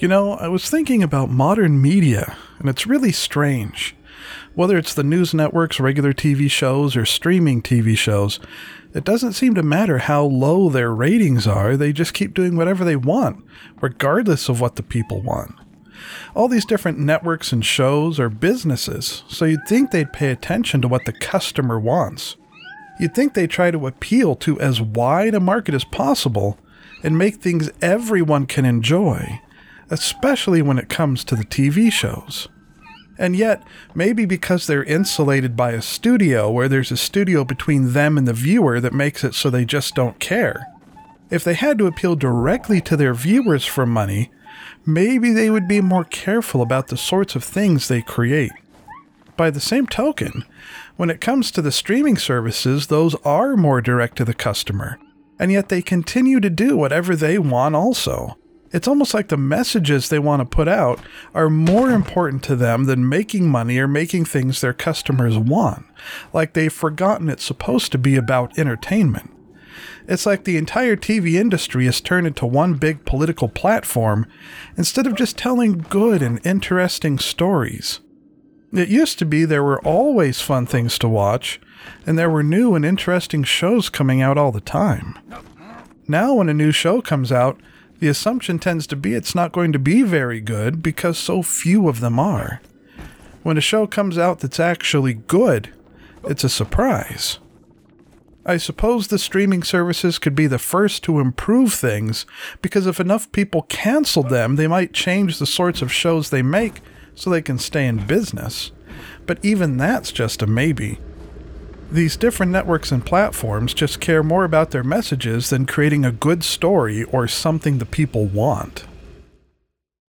You know, I was thinking about modern media, and it's really strange. Whether it's the news networks, regular TV shows, or streaming TV shows, it doesn't seem to matter how low their ratings are, they just keep doing whatever they want, regardless of what the people want. All these different networks and shows are businesses, so you'd think they'd pay attention to what the customer wants. You'd think they try to appeal to as wide a market as possible and make things everyone can enjoy, especially when it comes to the TV shows. And yet, maybe because they're insulated by a studio where there's a studio between them and the viewer that makes it so they just don't care. If they had to appeal directly to their viewers for money, maybe they would be more careful about the sorts of things they create. By the same token, when it comes to the streaming services, those are more direct to the customer, and yet they continue to do whatever they want also. It's almost like the messages they want to put out are more important to them than making money or making things their customers want, like they've forgotten it's supposed to be about entertainment. It's like the entire TV industry has turned into one big political platform instead of just telling good and interesting stories. It used to be there were always fun things to watch, and there were new and interesting shows coming out all the time. Now, when a new show comes out, the assumption tends to be it's not going to be very good because so few of them are. When a show comes out that's actually good, it's a surprise. I suppose the streaming services could be the first to improve things because if enough people canceled them, they might change the sorts of shows they make so they can stay in business. But even that's just a maybe. These different networks and platforms just care more about their messages than creating a good story or something the people want.